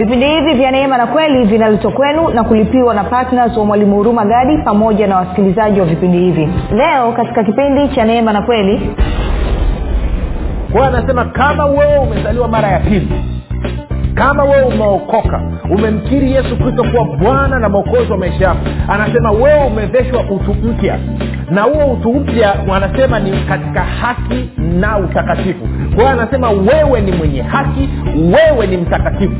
vipindi hivi vya neema na kweli vinaletwa kwenu na kulipiwa na ptns wa mwalimu huruma gadi pamoja na wasikilizaji wa vipindi hivi. Leo katika kipindi cha neema na kweli kwayo anasema kama wewe umezaliwa mara ya pili kama wewe umeokoka umemkiri yesu kristo kuwa bwana na mwokozi wa maisha yako anasema wewe umeveshwa utu mpya. Na huo utu mpya anasema ni katika haki na utakatifu. Kwa hiyo anasema wewe ni mwenye haki wewe ni mtakatifu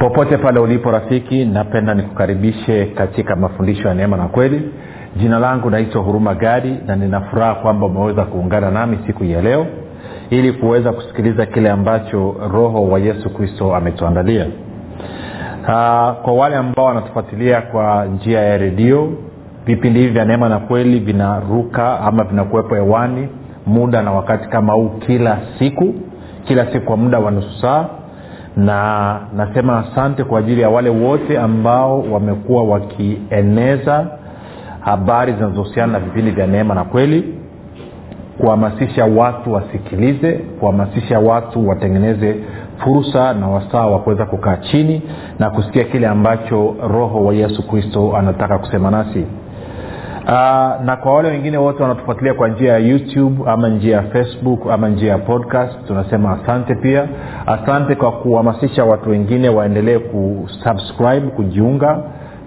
popote pale ulipo rafiki napenda nikukaribishe katika mafundisho ya neema na kweli. Jina langu naitwa huruma gadi na ninafuraha kwamba umeweza kuungana nami siku ya leo ili kuweza kusikiliza kile ambacho roho wa yesu kristo ametuandalia. Uh, kwa wale ambao wanatufuatilia kwa njia ya redio vipindi hivi vya neema na kweli vinaruka ama vinakuwepo hewani muda na wakati kama huu kila siku kila siku kwa muda wa nusu saa na nasema asante kwa ajili ya wale wote ambao wamekuwa wakieneza habari zinazohusiana na vipindi vya neema na kweli kuhamasisha watu wasikilize kuhamasisha watu watengeneze fursa na wasaa wa kuweza kukaa chini na kusikia kile ambacho roho wa yesu kristo anataka kusema nasi Uh, na kwa wale wengine wote wanatufuatilia kwa njia ya youtube ama njia ya facebook ama njia ya podcast tunasema asante pia. Asante kwa kuhamasisha watu wengine waendelee kusubscribe kujiunga.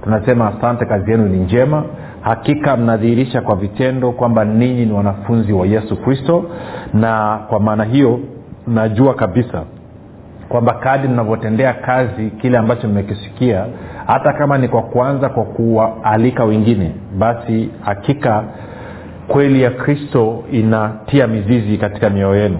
Tunasema asante kazi yenu ni njema. Hakika mnadhihirisha kwa vitendo kwamba ninyi ni wanafunzi wa yesu kristo. Na kwa maana hiyo najua kabisa kwamba kadi mnavyotendea kazi kile ambacho mmekisikia hata kama ni kwa kuanza kwa kuwaalika wengine basi hakika kweli ya kristo inatia mizizi katika mioyo yenu.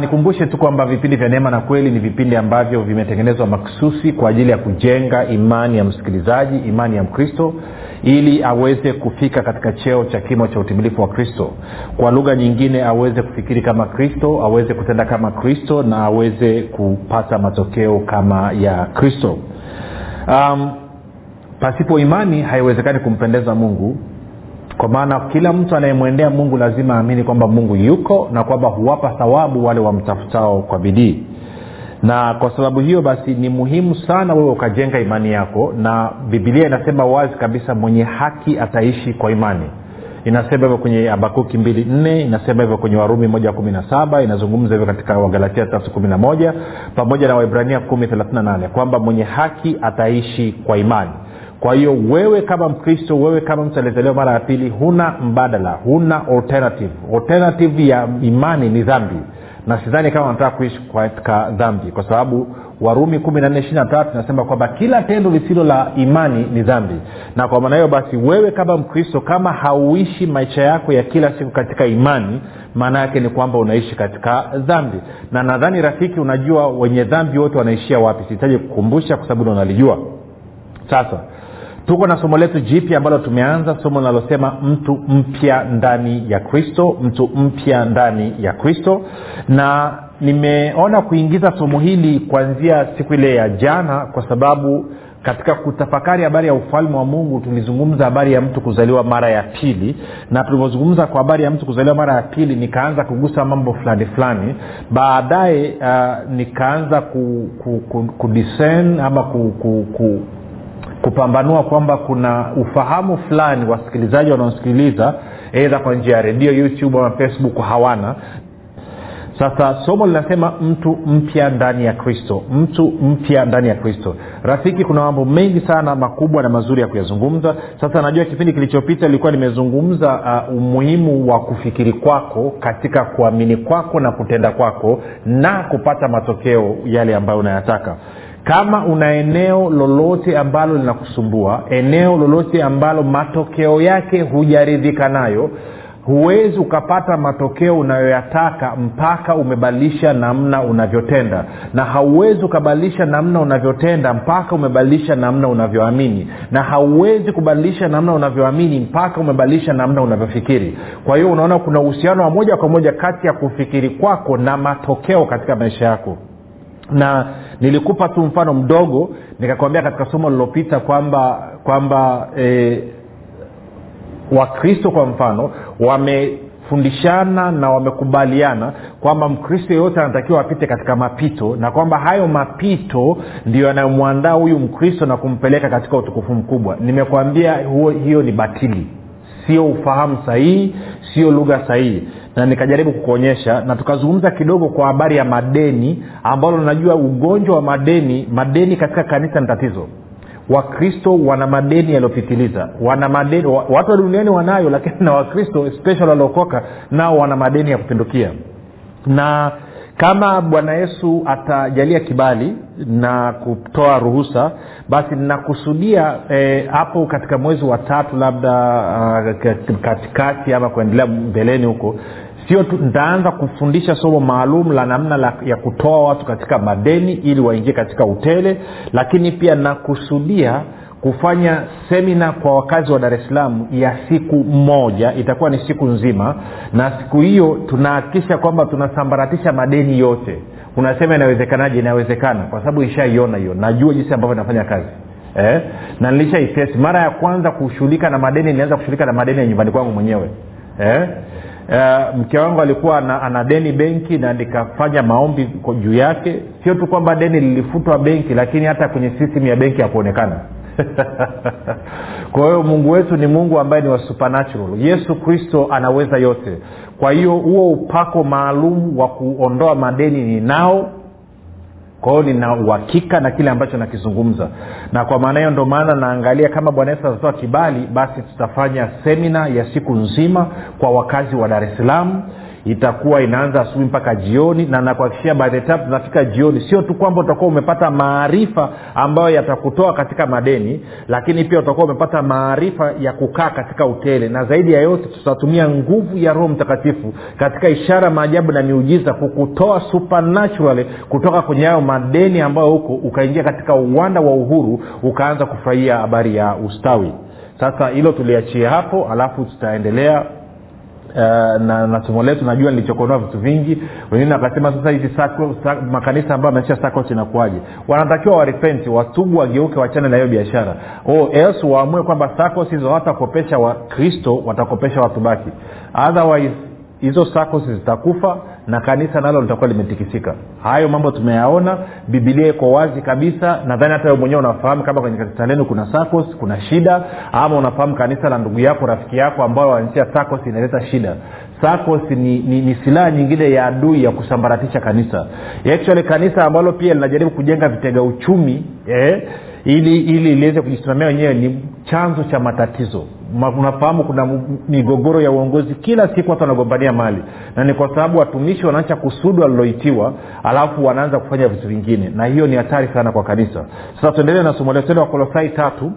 Nikumbushe tu kwamba vipindi vya neema na kweli ni vipindi ambavyo vimetengenezwa maksusi kwa ajili ya kujenga imani ya msikilizaji imani ya mkristo ili aweze kufika katika cheo cha kimo cha utimilifu wa kristo. Kwa lugha nyingine aweze kufikiri kama kristo aweze kutenda kama kristo na aweze kupata matokeo kama ya kristo um, pasipo imani haiwezekani kumpendeza mungu. Kwa maana kila mtu anayemwendea mungu lazima aamini kwamba mungu yuko na kwamba huwapa thawabu wale wamtafutao kwa bidii. Na kwa sababu hiyo basi ni muhimu sana wewe ukajenga imani yako na bibilia inasema wazi kabisa mwenye haki ataishi kwa imani inasema hivyo kwenye habakuki mbili nne inasema hivyo kwenye warumi moja kumi na saba inazungumza hivyo katika wagalatia tatu kumi na moja pamoja na waibrania kumi thelathini na nane kwamba mwenye haki ataishi kwa imani. Kwa hiyo wewe kama mkristo wewe kama mtu aliyezaliwa mara ya pili huna mbadala huna alternative. Alternative ya imani ni dhambi. Na sidhani kama wanataka kuishi katika dhambi kwa sababu warumi kumi na nne ishiri na tatu inasema kwamba kila tendo lisilo la imani ni dhambi. Na kwa maana hiyo basi wewe kama mkristo kama hauishi maisha yako ya kila siku katika imani maana yake ni kwamba unaishi katika dhambi. Na nadhani rafiki unajua wenye dhambi wote wanaishia wapi? Sihitaji kukumbusha kwa sababu unalijua. Sasa tuko na somo letu jipya ambalo tumeanza somo linalosema mtu mpya ndani ya kristo mtu mpya ndani ya kristo. Na nimeona kuingiza somo hili kuanzia siku ile ya jana kwa sababu katika kutafakari habari ya ufalme wa mungu tulizungumza habari ya mtu kuzaliwa mara ya pili. Na tulivyozungumza kwa habari ya mtu kuzaliwa mara ya pili nikaanza kugusa mambo fulani fulani. Baadaye uh, nikaanza ku, ku, ku, kudisen ama ku, ku, ku kupambanua kwamba kuna ufahamu fulani wasikilizaji wanaosikiliza eidha kwa njia ya redio youtube ama facebook hawana sasa somo linasema mtu mpya ndani ya kristo. Mtu mpya ndani ya kristo. Rafiki kuna mambo mengi sana makubwa na mazuri ya kuyazungumza. Sasa najua kipindi kilichopita ilikuwa nimezungumza uh, umuhimu wa kufikiri kwako katika kuamini kwako na kutenda kwako na kupata matokeo yale ambayo unayataka. Kama una eneo lolote ambalo linakusumbua eneo lolote ambalo matokeo yake hujaridhika nayo huwezi ukapata matokeo unayoyataka mpaka umebadilisha namna unavyotenda. Na hauwezi ukabadilisha namna unavyotenda mpaka umebadilisha namna unavyoamini. Na hauwezi kubadilisha namna unavyoamini mpaka umebadilisha namna unavyofikiri. Kwa hiyo unaona kuna uhusiano wa moja kwa moja kati ya kufikiri kwako na matokeo katika maisha yako. Na nilikupa tu mfano mdogo nikakwambia katika somo lililopita kwamba kwamba e, wakristo kwa mfano wamefundishana na wamekubaliana kwamba mkristo yeyote anatakiwa apite katika mapito na kwamba hayo mapito ndio yanayomwandaa huyu mkristo na kumpeleka katika utukufu mkubwa. Nimekwambia hiyo ni batili. Sio ufahamu sahihi sio lugha sahihi. Na nikajaribu kukuonyesha na tukazungumza kidogo kwa habari ya madeni ambalo najua ugonjwa wa madeni madeni katika kanisa ni tatizo wakristo wana madeni yaliyopitiliza. Wana madeni watu wa duniani wanayo lakini na wakristo special waliokoka nao wana madeni ya kupindukia. Na kama bwana yesu atajalia kibali na kutoa ruhusa basi nakusudia hapo e, katika mwezi wa tatu labda uh, katikati ama kuendelea mbeleni huko sio nitaanza kufundisha somo maalum la namna la, ya kutoa watu katika madeni ili waingie katika utele lakini pia nakusudia kufanya semina kwa wakazi wa dar es salaam ya siku moja. Itakuwa ni siku nzima na siku hiyo tunahakikisha kwamba tunasambaratisha madeni yote. Unasema inawezekanaje? Inawezekana kwa sababu ishaiona hiyo. Najua jinsi ambavyo inafanya kazi. Eh? na nilishaitesi mara ya kwanza kushughulika na madeni nilianza kushughulika na madeni ya nyumbani kwangu mwenyewe. Eh? Uh, mke wangu alikuwa ana, ana deni benki na nikafanya maombi juu yake. Sio tu kwamba deni lilifutwa benki lakini hata kwenye system ya benki hakuonekana. Kwa hiyo mungu wetu ni mungu ambaye ni wa supernatural. Yesu kristo anaweza yote. Kwa hiyo huo upako maalum wa kuondoa madeni ninao kwa hiyo nina uhakika na kile ambacho nakizungumza. Na kwa maana hiyo ndo maana naangalia kama bwana yesu atatoa kibali basi tutafanya semina ya siku nzima kwa wakazi wa dar es salaam itakuwa inaanza asubuhi mpaka jioni na nakuhakikishia time tunafika jioni sio tu kwamba utakuwa umepata maarifa ambayo yatakutoa katika madeni lakini pia utakuwa umepata maarifa ya kukaa katika utele na zaidi ya yote tutatumia nguvu ya roho mtakatifu katika ishara maajabu na miujiza kukutoa supernaturally kutoka kwenye hayo madeni ambayo huko ukaingia katika uwanda wa uhuru ukaanza kufurahia habari ya ustawi. Sasa hilo tuliachia hapo alafu tutaendelea Uh, na, na somo letu najua nilichokonoa vitu vingi. Wengine wakasema sasa hivi makanisa ambayo ameisha inakuwaje? Wanatakiwa warepenti watubu wageuke wachane na hiyo biashara. Else waamue kwamba hizo hawatakopesha wakristo watakopesha watu baki otherwise hizo sakos zitakufa na kanisa nalo litakuwa limetikisika. Hayo mambo tumeyaona bibilia iko wazi kabisa. Nadhani hata mwenyewe unafahamu kama kwenye kanisa lenu kuna sakos kuna shida ama unafahamu kanisa la ndugu yako rafiki yako ambayo wanisia sakos inaleta shida. Sakos ni, ni, ni silaha nyingine ya adui ya kusambaratisha kanisa. Actually kanisa ambalo pia linajaribu kujenga vitega uchumi eh, ili ili liweze kujisimamia wenyewe ni chanzo cha matatizo unafahamu kuna migogoro ya uongozi kila siku watu wanagombania mali. Na ni kwa sababu watumishi wanaacha kusudu waliloitiwa alafu wanaanza kufanya vitu vingine. Na hiyo ni hatari sana kwa kanisa. Sasa tuendelee na somo letu. Wakolosai tatu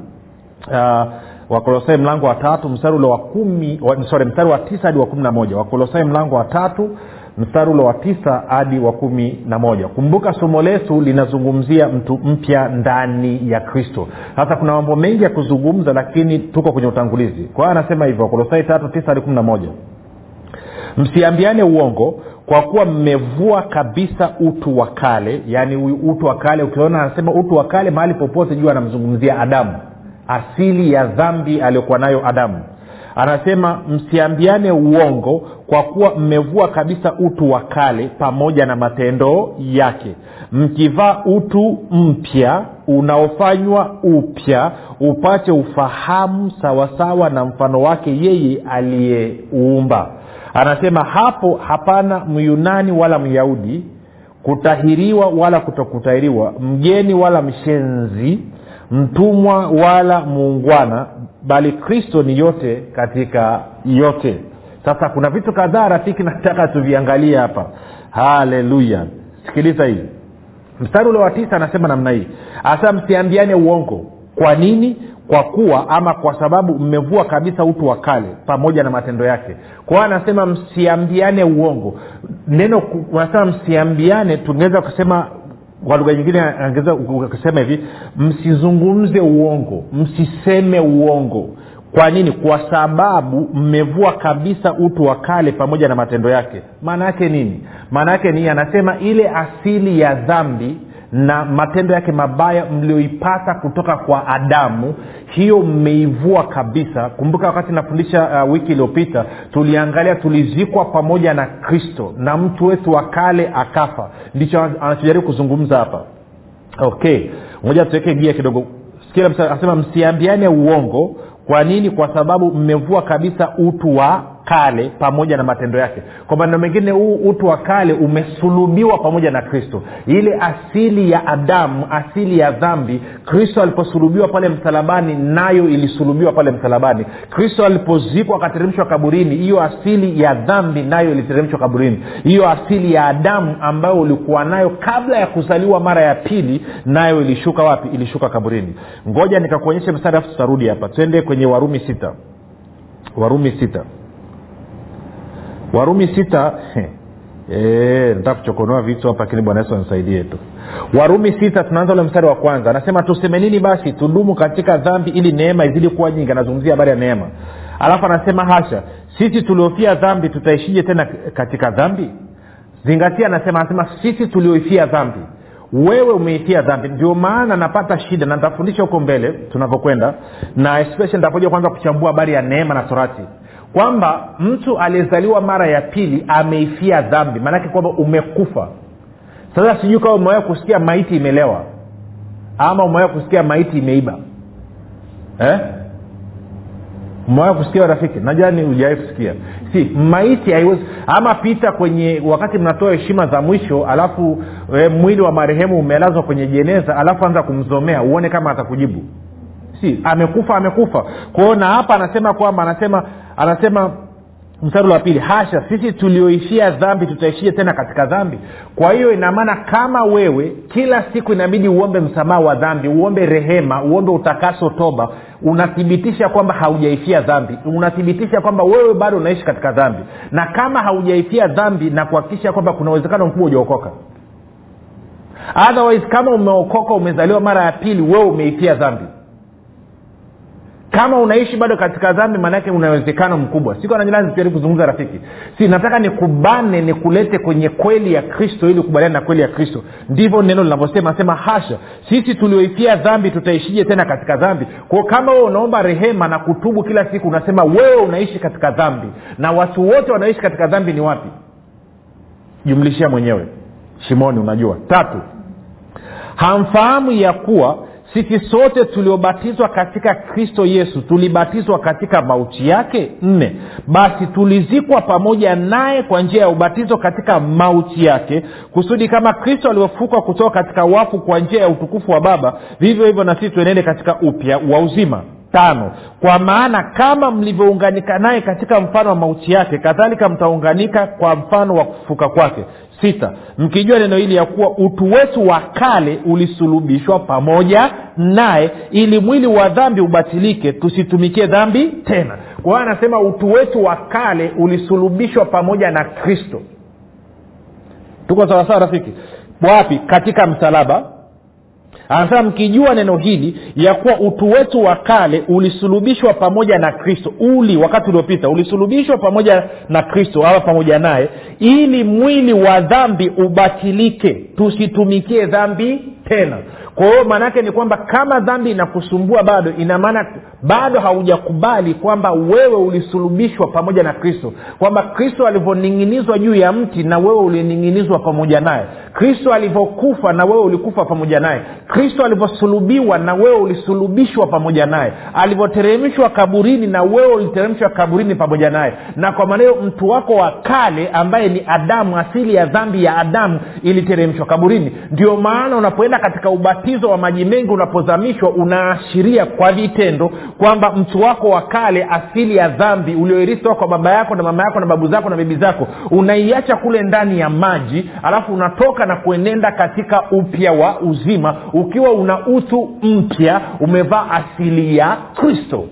uh, wakolosai mlango wa tatu mstari ule wa kumi wa, sorry mstari wa tisa hadi wa kumi na moja. Wakolosai mlango wa tatu mstari ule wa tisa hadi wa kumi na moja. Kumbuka somo letu linazungumzia mtu mpya ndani ya kristo. Sasa kuna mambo mengi ya kuzungumza lakini tuko kwenye utangulizi. Kwa hiyo anasema hivyo kolosai tatu tisa hadi kumi na moja. Msiambiane uongo kwa kuwa mmevua kabisa utu wa kale yaani utu wa kale ukiona anasema utu wa kale mahali popote juu anamzungumzia adamu. Asili ya dhambi aliyokuwa nayo adamu anasema msiambiane uongo kwa kuwa mmevua kabisa utu wa kale pamoja na matendo yake. Mkivaa utu mpya unaofanywa upya upate ufahamu sawasawa na mfano wake yeye aliyeuumba anasema hapo hapana myunani wala myahudi kutahiriwa wala kutokutahiriwa mgeni wala mshenzi mtumwa wala muungwana bali kristo ni yote katika yote. Sasa kuna vitu kadhaa rafiki nataka tuviangalie hapa. Haleluya sikiliza hii. Mstari ule wa tisa anasema namna hii. Hasa msiambiane uongo. Kwa nini? Kwa kuwa ama kwa sababu mmevua kabisa utu wa kale pamoja na matendo yake. Kwa hiyo anasema msiambiane uongo. Neno unasema msiambiane tungeweza kusema kwa lugha nyingine angeza kusema hivi msizungumze uongo msiseme uongo. Kwa nini? Kwa sababu mmevua kabisa utu wa kale pamoja na matendo yake. Maana yake nini? Maana yake ni anasema ile asili ya dhambi na matendo yake mabaya mlioipata kutoka kwa adamu hiyo mmeivua kabisa. Kumbuka wakati nafundisha uh, wiki iliyopita tuliangalia tulizikwa pamoja na kristo na mtu wetu wa kale akafa. Ndicho anachojaribu kuzungumza hapa. Okay moja tuweke gia kidogo. Anasema msiambiane uongo. Kwa nini? Kwa sababu mmevua kabisa utu wa kale pamoja na matendo yake. Kwa maneno mengine huu utu wa kale umesulubiwa pamoja na kristo. Ile asili ya adamu asili ya dhambi kristo aliposulubiwa pale msalabani nayo ilisulubiwa pale msalabani. Kristo alipozikwa akateremshwa kaburini hiyo asili ya dhambi nayo iliteremshwa kaburini. Hiyo asili ya adamu ambayo ulikuwa nayo kabla ya kuzaliwa mara ya pili nayo ilishuka wapi? Ilishuka kaburini. Ngoja nikakuonyesha mstari afu tutarudi hapa. Twende kwenye warumi sita. Warumi sita warumi sita e, nataka kuchokonoa vitu hapa lakini bwana yesu anisaidie tu. Warumi sita tunaanza ule mstari wa kwanza. Anasema tuseme nini basi? Tudumu katika dhambi ili neema izidi kuwa nyingi. Anazungumzia habari ya neema. Alafu anasema hasha sisi tuliofia dhambi tutaishije tena katika dhambi? Zingatia anasema anasema sisi tulioifia dhambi wewe umeifia dhambi. Ndio maana napata shida na nitafundisha huko mbele tunavyokwenda na especially nitakuja kwanza kuchambua habari ya neema na torati kwamba mtu aliyezaliwa mara ya pili ameifia dhambi. Maanake kwamba umekufa. Sasa sijui kama umewaa kusikia maiti imelewa. Ama umewai kusikia maiti imeiba. Eh? umewahi kusikia rafiki? Najua ni ujawahi kusikia. Si maiti haiwezi ama pita kwenye wakati mnatoa heshima za mwisho alafu e, mwili wa marehemu umelazwa kwenye jeneza alafu anza kumzomea uone kama atakujibu. Si amekufa amekufa. Kwao na hapa anasema kwamba anasema anasema mstari wa pili hasha sisi tulioishia dhambi tutaishia tena katika dhambi. Kwa hiyo inamaana kama wewe kila siku inabidi uombe msamaha wa dhambi uombe rehema uombe utakaso toba unathibitisha kwamba haujaifia dhambi unathibitisha kwamba wewe bado unaishi katika dhambi. Na kama haujaifia dhambi na kuhakikisha kwamba kuna uwezekano mkubwa ujaokoka otherwise kama umeokoka umezaliwa mara ya pili wewe umeifia dhambi kama unaishi bado katika dhambi maanaake una uwezekano mkubwa. Siku anajaribu kuzungumza rafiki. Si nataka nikubane nikulete kwenye kweli ya kristo ili ukubaliana na kweli ya kristo. Ndivyo neno linavyosema sema hasha. Sisi tulioifia dhambi tutaishije tena katika dhambi? Kwao kama wewe unaomba rehema na kutubu kila siku unasema wewe unaishi katika dhambi. Na watu wote wanaishi katika dhambi ni wapi? Jumlishia mwenyewe. Shimoni unajua. Tatu. Hamfahamu ya kuwa sisi sote tuliobatizwa katika kristo yesu tulibatizwa katika mauti yake? Nne. Basi tulizikwa pamoja naye kwa njia ya ubatizo katika mauti yake kusudi kama kristo alivyofukwa kutoka katika wafu kwa njia ya utukufu wa baba vivyo hivyo na sisi tuenende katika upya wa uzima tano. Kwa maana kama mlivyounganika naye katika mfano wa mauti yake kadhalika mtaunganika kwa mfano wa kufufuka kwake. Sita. Mkijua neno hili ya kuwa utu wetu wa kale ulisulubishwa pamoja naye ili mwili wa dhambi ubatilike tusitumikie dhambi tena. Kwa hiyo anasema utu wetu wa kale ulisulubishwa pamoja na kristo. Tuko sawasawa rafiki? Wapi? Katika msalaba anasema mkijua neno hili ya kuwa utu wetu wa kale ulisulubishwa pamoja na kristo uli wakati uliopita ulisulubishwa pamoja na kristo ama pamoja naye ili mwili wa dhambi ubatilike. Tusitumikie dhambi tena. Kwa hiyo maanaake ni kwamba kama dhambi inakusumbua bado ina maana bado haujakubali kwamba wewe ulisulubishwa pamoja na kristo. Kwamba kristo alivyoning'inizwa juu ya mti na wewe ulining'inizwa pamoja naye. Kristo alivyokufa na wewe ulikufa pamoja naye. Kristo alivyosulubiwa na wewe ulisulubishwa pamoja naye. Alivyoteremshwa kaburini na wewe uliteremshwa kaburini pamoja naye. Na kwa hiyo mtu wako wa kale ambaye ni adamu asili ya dhambi ya adamu iliteremshwa kaburini. Ndio maana unapoenda katika ubatizo wa maji mengi unapozamishwa unaashiria kwa vitendo kwamba mtu wako wa kale asili ya dhambi ulioirithi kwa baba yako na mama yako na babu zako na bibi zako unaiacha kule ndani ya maji alafu unatoka na kuenenda katika upya wa uzima ukiwa una utu mpya umevaa asili ya kristo.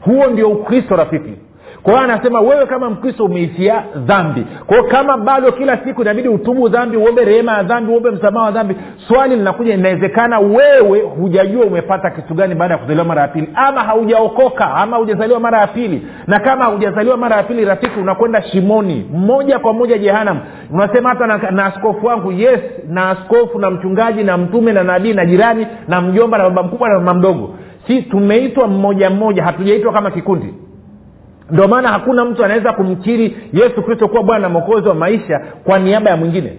Huo ndio ukristo rafiki kwa anasema wewe kama mkristo umeisia dhambi. Kwao kama bado kila siku inabidi utubu dhambi uombe rehema ya dhambi uombe msamaha wa dhambi swali linakuja inawezekana wewe hujajua umepata kitu gani baada ya kuzaliwa mara ya pili ama haujaokoka ama hujazaliwa mara ya pili. Na kama hujazaliwa mara ya pili rafiki unakwenda shimoni moja kwa moja jehanam unasema hata na, na askofu wangu yes na askofu na mchungaji na mtume na nabii na jirani na mjomba na baba mkubwa na mama mdogo. Si tumeitwa mmoja mmoja hatujaitwa kama kikundi ndio maana hakuna mtu anaweza kumkiri yesu kristo kuwa bwana na mwokozi wa maisha kwa niaba ya mwingine.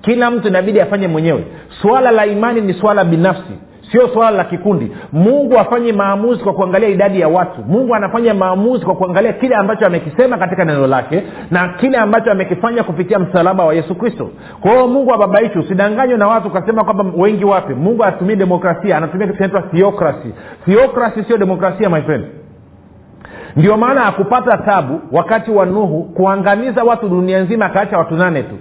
Kila mtu inabidi afanye mwenyewe. Suala la imani ni swala binafsi sio swala la kikundi. Mungu afanye maamuzi kwa kuangalia idadi ya watu. Mungu anafanya maamuzi kwa kuangalia kile ambacho amekisema katika neno lake na kile ambacho amekifanya kupitia msalaba wa yesu kristo. Kwa hiyo mungu ababaishi usidanganywe na watu ukasema kwamba wengi wapi. Mungu atumie demokrasia. Anatumia kitu kinaitwa theokrasi theokrasi sio demokrasia my friend ndio maana akupata tabu wakati wa nuhu kuangamiza watu dunia nzima akaacha watu nane tu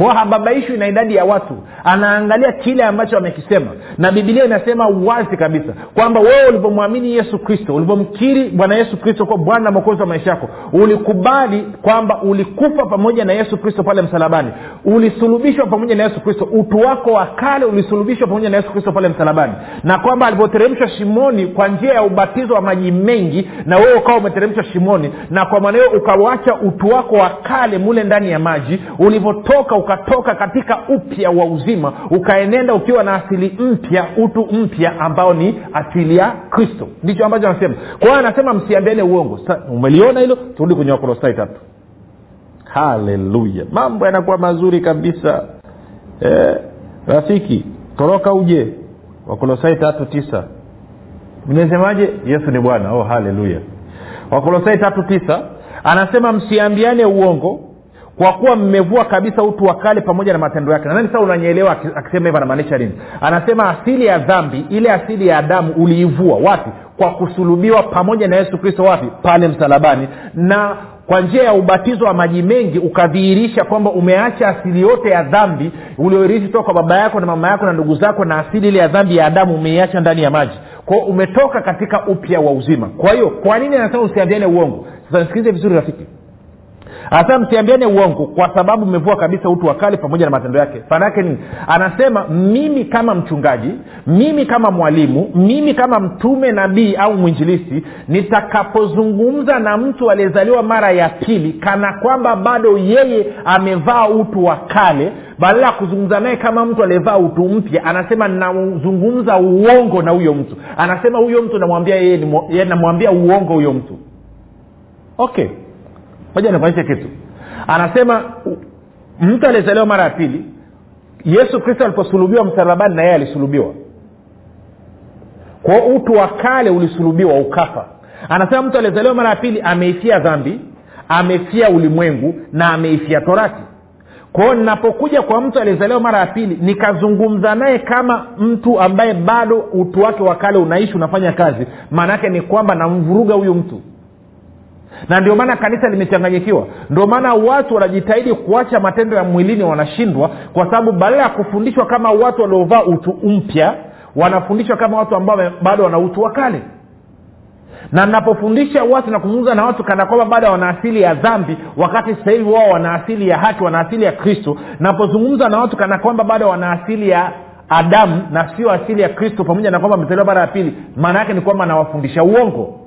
kwao hababaishwi na idadi ya watu. Anaangalia kile ambacho amekisema. Na bibilia inasema wazi kabisa kwamba wewe ulivyomwamini yesu kristo ulivyomkiri bwana yesu kristo kuwa bwana mwokozi wa maisha yako ulikubali kwamba ulikufa pamoja na yesu kristo pale msalabani. Ulisulubishwa pamoja na yesu kristo. Utu wako wa kale ulisulubishwa pamoja na yesu kristo pale msalabani. Na kwamba alivyoteremshwa shimoni kwa njia ya ubatizo wa maji mengi na wewe ukawa umeteremshwa shimoni na kwa maana hiyo ukawacha utu wako wa kale mule ndani ya maji ulivyotoka ukatoka katika upya wa uzima ukaenenda ukiwa na asili mpya utu mpya ambao ni asili ya kristo. Ndicho ambacho anasema. Kwa anasema msiambiane uongo. Umeliona hilo? Turudi kwenye wakolosai tatu. Haleluya. Mambo yanakuwa mazuri kabisa. Eh, rafiki toroka uje. Wakolosai tatu tisa. Mnasemaje? Yesu ni bwana. Oh haleluya. Wakolosai tatu tisa. Anasema msiambiane uongo kwa kuwa mmevua kabisa utu wa kale pamoja na matendo yake. Nadhani sasa unanyeelewa akisema hivyo anamaanisha nini? Anasema asili ya dhambi ile asili ya adamu uliivua. Wapi? Kwa kusulubiwa pamoja na yesu kristo wapi? Pale msalabani. Na kwa njia ya ubatizo wa maji mengi ukadhihirisha kwamba umeacha asili yote ya dhambi ulioirithi toka kwa baba yako na mama yako na ndugu zako na asili ile ya dhambi ya adamu umeiacha ndani ya maji. Kwao umetoka katika upya wa uzima. Kwa hiyo kwa nini anasema usiambiane uongo? Sasa nisikilize vizuri rafiki anasema msiambiane uongo kwa sababu mmevua kabisa utu wa kale pamoja na matendo yake. Maana yake nini anasema mimi kama mchungaji mimi kama mwalimu mimi kama mtume nabii au mwinjilisi nitakapozungumza na mtu aliyezaliwa mara ya pili kana kwamba bado yeye amevaa utu wa kale badala ya kuzungumza naye kama mtu aliyevaa utu mpya anasema nazungumza uongo na huyo mtu. Anasema huyo mtu namwambia yeye namwambia uongo huyo mtu. Okay moja nikuonyeshe kitu. Anasema mtu aliyezaliwa mara ya pili yesu kristo aliposulubiwa msalabani na yeye alisulubiwa. Kwao utu wa kale ulisulubiwa ukafa. Anasema mtu aliyezaliwa mara ya pili ameifia dhambi amefia ulimwengu na ameifia torati. Kwao ninapokuja kwa mtu aliyezaliwa mara ya pili nikazungumza naye kama mtu ambaye bado utu wake wa kale unaishi unafanya kazi maanaake ni kwamba namvuruga huyu mtu na ndio maana kanisa limechanganyikiwa. Ndio maana watu wanajitahidi kuacha matendo ya mwilini wanashindwa kwa sababu badala ya kufundishwa kama watu waliovaa utu mpya wanafundishwa kama watu ambao bado wana utu wa kale. Na napofundisha watu na kuzungumza na watu kana kwamba bado wana asili ya dhambi wakati sasa hivi wao wana asili ya haki wana asili ya kristo napozungumza na watu kana kwamba bado wana asili ya adamu na sio asili ya kristo pamoja na kwamba amezaliwa mara ya pili maana yake ni kwamba nawafundisha uongo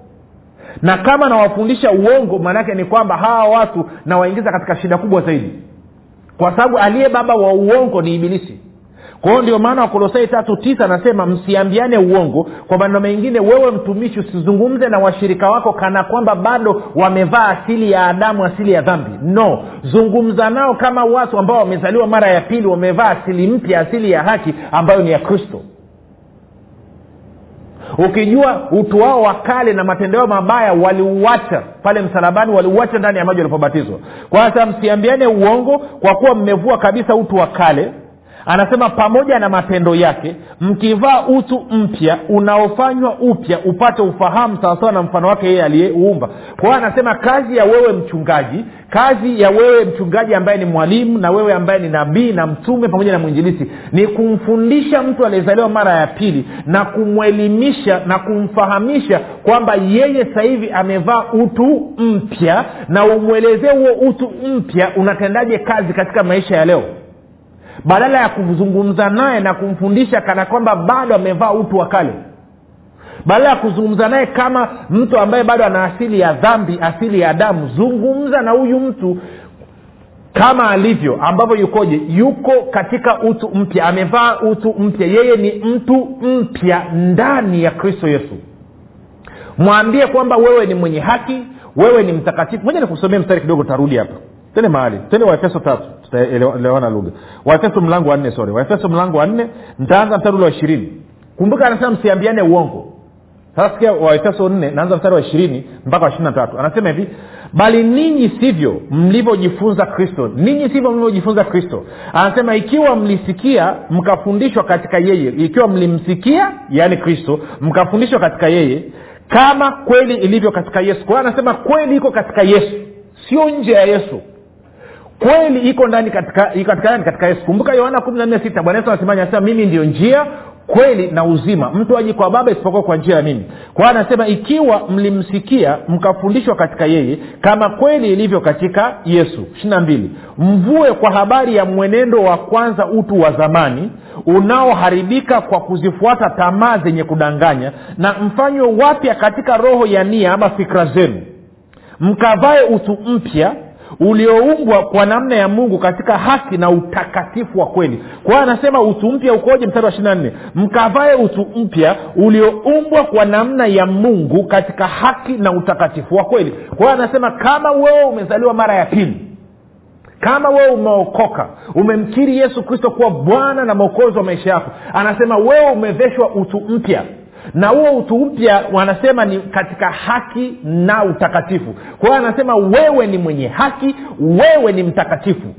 na kama nawafundisha uongo maanaake ni kwamba hawa watu nawaingiza katika shida kubwa zaidi. Kwa sababu aliye baba wa uongo ni ibilisi. Kwa ndio maana wakolosai tatu tisa anasema msiambiane uongo kwa maneno mengine wewe mtumishi usizungumze na washirika wako kana kwamba bado wamevaa asili ya adamu asili ya dhambi. No. Zungumza nao kama watu ambao wamezaliwa mara ya pili wamevaa asili mpya asili ya haki ambayo ni ya kristo ukijua utu wao wa kale na matendo yao mabaya waliuacha. Pale msalabani waliuacha ndani ya maji walipobatizwa kwa sasa msiambiane uongo kwa kuwa mmevua kabisa utu wa kale anasema pamoja na matendo yake mkivaa utu mpya unaofanywa upya upate ufahamu sawasawa na mfano wake yeye aliyeuumba kwa hiyo anasema kazi ya wewe mchungaji kazi ya wewe mchungaji ambaye ni mwalimu na wewe ambaye ni nabii na mtume pamoja na mwinjilisi ni kumfundisha mtu aliyezaliwa mara ya pili na kumwelimisha na kumfahamisha kwamba yeye sasa hivi amevaa utu mpya na umwelezee huo utu mpya unatendaje kazi katika maisha ya leo badala ya kuzungumza naye na kumfundisha kana kwamba bado amevaa utu wa kale. Badala ya kuzungumza naye kama mtu ambaye bado ana asili ya dhambi asili ya damu zungumza na huyu mtu kama alivyo ambavyo yukoje? Yuko katika utu mpya amevaa utu mpya. Yeye ni mtu mpya ndani ya kristo yesu. Mwambie kwamba wewe ni mwenye haki wewe ni mtakatifu. Moja nikusomea mstari kidogo tarudi hapa tende mahali. Tende waefeso tatu. Tutaelewana lugha. Waefeso mlango wa nne sori waefeso mlango wa nne ntaanza mstari ule wa ishirini. Kumbuka anasema msiambiane uongo. Sasa sikia waefeso nne naanza mstari wa ishirini mpaka wa ishiri na tatu. Anasema hivi bali ninyi sivyo mlivyojifunza kristo. Ninyi sivyo mlivyojifunza kristo. Anasema ikiwa mlisikia mkafundishwa katika yeye. Ikiwa mlimsikia yaani kristo mkafundishwa katika yeye kama kweli ilivyo katika yesu. Kwa hiyo anasema kweli iko katika yesu. Sio nje ya yesu kweli iko ndani katika iko katika, yesu. Kumbuka yohana bwana yesu anasemaje anasema mimi ndio njia kweli na uzima. Mtu aji kwa baba isipokuwa kwa njia ya mimi. Kwa anasema ikiwa mlimsikia mkafundishwa katika yeye kama kweli ilivyo katika yesu. Ishirina mbili. Mvue kwa habari ya mwenendo wa kwanza utu wa zamani unaoharibika kwa kuzifuata tamaa zenye kudanganya na mfanywe wapya katika roho ya nia ama fikra zenu. Mkavae utu mpya ulioumbwa kwa namna ya mungu katika haki na utakatifu wa kweli. Kwa hiyo anasema utu mpya ukoje? Mstari wa ishiri na nne. Mkavae utu mpya ulioumbwa kwa namna ya mungu katika haki na utakatifu wa kweli. Kwa hiyo anasema kama wewe umezaliwa mara ya pili kama wewe umeokoka umemkiri yesu kristo kuwa bwana na mwokozi wa maisha yako anasema wewe umeveshwa utu mpya na huo utu mpya wanasema ni katika haki na utakatifu. Kwa hiyo anasema wewe ni mwenye haki wewe ni mtakatifu.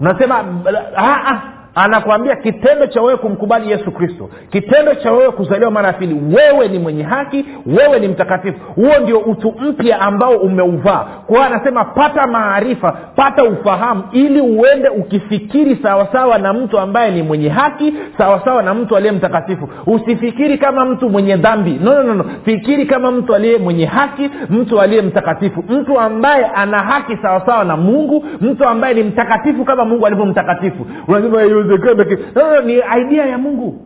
Nasema anakwambia kitendo cha wewe kumkubali yesu kristo kitendo cha wewe kuzaliwa mara ya pili wewe ni mwenye haki wewe ni mtakatifu. Huo ndio utu mpya ambao umeuvaa. Kwa anasema pata maarifa pata ufahamu ili uende ukifikiri sawasawa na mtu ambaye ni mwenye haki sawasawa na mtu aliye mtakatifu. Usifikiri kama mtu mwenye dhambi. No, no, no, no. fikiri kama mtu aliye mwenye haki mtu aliye mtakatifu. Mtu ambaye ana haki sawasawa na mungu mtu ambaye ni mtakatifu kama mungu alivyo mtakatifu unasema haiwezekani no, no, ni idea ya mungu.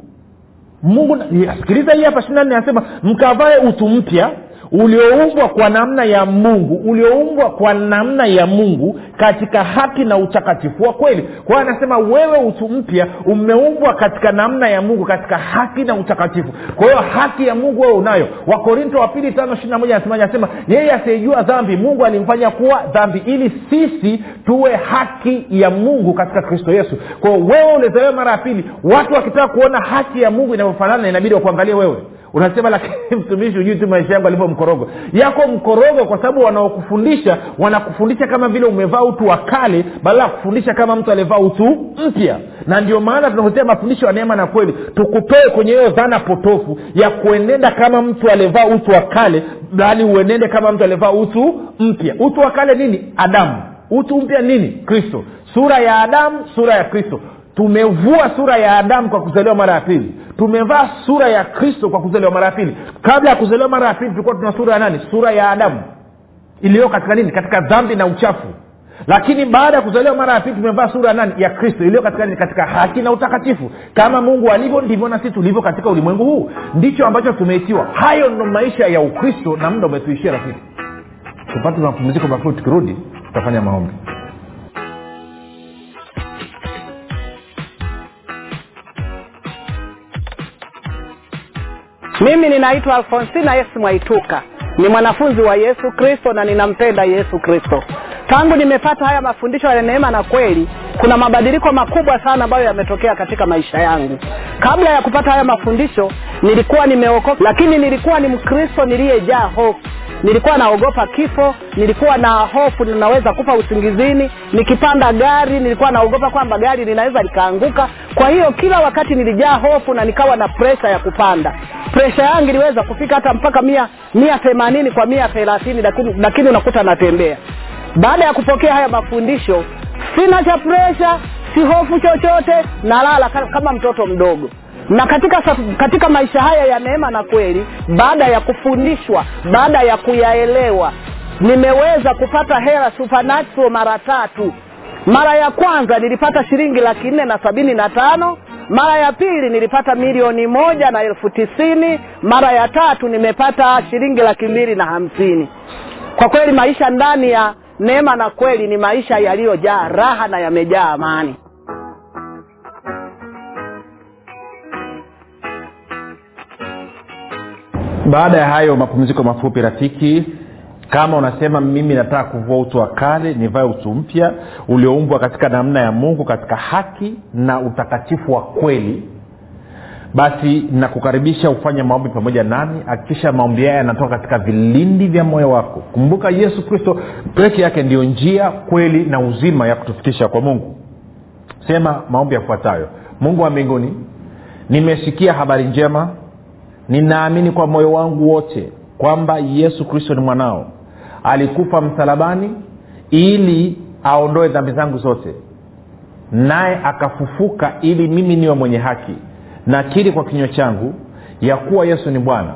Mungu sikiliza hii hapa ishiri anasema mkavae utu mpya ulioumbwa kwa namna ya mungu ulioumbwa kwa namna ya mungu katika haki na utakatifu wa kweli. Kwa anasema wewe utu mpya umeumbwa katika namna ya mungu katika haki na utakatifu kwa hiyo haki ya mungu wewe unayo. Wakorinto wa pili tano ishiri na moja anasemaje? Anasema yeye asiyejua dhambi mungu alimfanya kuwa dhambi ili sisi tuwe haki ya mungu katika kristo yesu. Kwao wewe ulizaliwa mara ya pili. Watu wakitaka kuona haki ya mungu inavyofanana inabidi wakuangalie wewe unasema lakini mtumishi hujui tu maisha yangu alivyo mkorogo. Yako mkorogo kwa sababu wanaokufundisha wanakufundisha kama vile umevaa utu wa kale badala ya kufundisha kama mtu aliyevaa utu mpya. Na ndio maana tunakuletea mafundisho ya neema na kweli. Tukutoe kwenye hiyo dhana potofu ya kuenenda kama mtu aliyevaa utu wa kale bali uenende kama mtu aliyevaa utu mpya. Utu wa kale nini? Adamu. Utu mpya nini? Kristo. Sura ya adamu sura ya kristo tumevua sura ya adamu kwa kuzaliwa mara ya pili. Tumevaa sura ya kristo kwa kuzaliwa mara ya pili. Kabla ya kuzaliwa mara ya pili tulikuwa tuna sura ya nani? Sura ya adamu. Iliyo katika nini? Katika dhambi na uchafu. Lakini baada ya kuzaliwa mara ya pili tumevaa sura nani? Ya kristo. Iliyo katika nini? Katika haki na utakatifu. Kama mungu alivyo ndivyo na sisi tulivyo katika ulimwengu huu. Ndicho ambacho tumeitiwa. Hayo ndo maisha ya ukristo na muda umetuishia rafiki. Tupate mapumziko mafupi tukirudi tutafanya maombi mimi ninaitwa alfonsina yesu mwaituka. Ni mwanafunzi wa yesu kristo na ninampenda yesu kristo. Tangu nimepata haya mafundisho ya neema na kweli kuna mabadiliko makubwa sana ambayo yametokea katika maisha yangu. Kabla ya kupata haya mafundisho nilikuwa nimeokoka lakini nilikuwa ni mkristo niliyejaa hofu nilikuwa naogopa kifo nilikuwa na hofu ninaweza kufa usingizini nikipanda gari nilikuwa naogopa kwamba gari linaweza likaanguka. Kwa hiyo kila wakati nilijaa hofu na nikawa na presha ya kupanda. Presha yangu iliweza kufika hata mpaka mia mia themanini kwa mia thelathini lakini, unakuta natembea. Baada ya kupokea haya mafundisho sina cha presha si hofu chochote nalala ka- kama mtoto mdogo na katika katika maisha haya ya neema na kweli baada ya kufundishwa baada ya kuyaelewa nimeweza kupata hela supernatural mara tatu. Mara ya kwanza nilipata shilingi laki nne na sabini na tano. Mara ya pili nilipata milioni moja na elfu tisini. Mara ya tatu nimepata shilingi laki mbili na hamsini. Kwa kweli maisha ndani ya neema na kweli ni maisha yaliyojaa raha na yamejaa amani baada ya hayo mapumziko mafupi rafiki. Kama unasema mimi nataka kuvua utu wa kale nivae utu mpya ulioumbwa katika namna ya mungu katika haki na utakatifu wa kweli basi nakukaribisha ufanye maombi pamoja nami. Hakikisha maombi haya yanatoka katika vilindi vya moyo wako. Kumbuka yesu kristo peke yake ndiyo njia kweli na uzima ya kutufikisha kwa mungu. Sema maombi yafuatayo. Mungu wa mbinguni nimesikia habari njema ninaamini kwa moyo wangu wote kwamba yesu kristo ni mwanao. Alikufa msalabani ili aondoe dhambi zangu zote. Naye akafufuka ili mimi niwe mwenye haki. Nakiri kwa kinywa changu ya kuwa yesu ni bwana.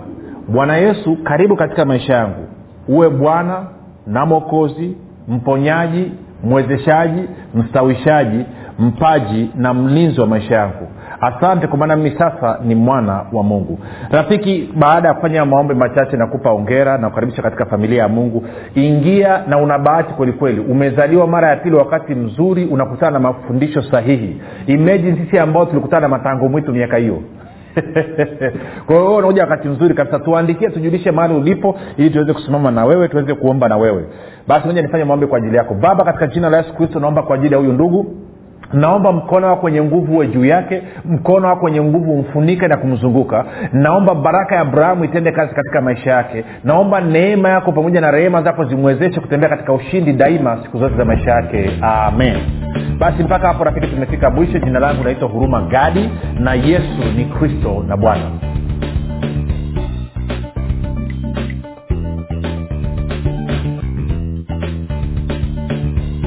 Bwana yesu karibu katika maisha yangu. Uwe bwana na mwokozi mponyaji mwezeshaji mstawishaji mpaji na mlinzi wa maisha yangu asante kwa maana mimi sasa ni mwana wa mungu. Rafiki baada ya kufanya maombi machache nakupa ongera na kukaribisha katika familia ya mungu. Ingia na una bahati kwelikweli umezaliwa mara ya pili wakati mzuri unakutana na mafundisho sahihi. Imagine sisi ambao tulikutana na matango mwitu miaka hiyo. Kwa hiyo unakuja wakati mzuri kabisa. Tuandikie tujulishe mahali ulipo ili tuweze kusimama na wewe tuweze kuomba na wewe. Basi moja nifanye maombi kwa ajili yako. Baba katika jina la yesu kristo naomba kwa ajili ya huyu ndugu naomba mkono wako wenye nguvu uwe juu yake mkono wako wenye nguvu umfunike na kumzunguka. Naomba baraka ya abrahamu itende kazi katika maisha yake. Naomba neema yako pamoja na rehema zako zimwezeshe kutembea katika ushindi daima siku zote za maisha yake. Amen. Basi mpaka hapo rafiki tumefika mwisho. Jina langu naitwa huruma gadi na yesu ni kristo na bwana